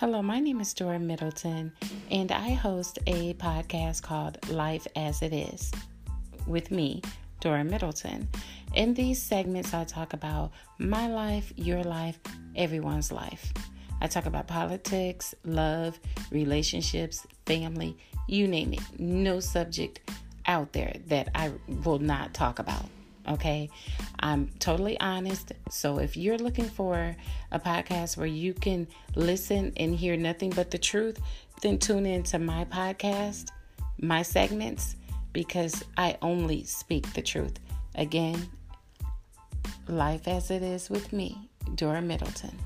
Hello, my name is Dora Middleton, and I host a podcast called Life as It Is with me, Dora Middleton. In these segments, I talk about my life, your life, everyone's life. I talk about politics, love, relationships, family, you name it. No subject out there that I will not talk about. Okay. I'm totally honest. So if you're looking for a podcast where you can listen and hear nothing but the truth, then tune in to my podcast, my segments, because I only speak the truth. Again, life as it is with me, Dora Middleton.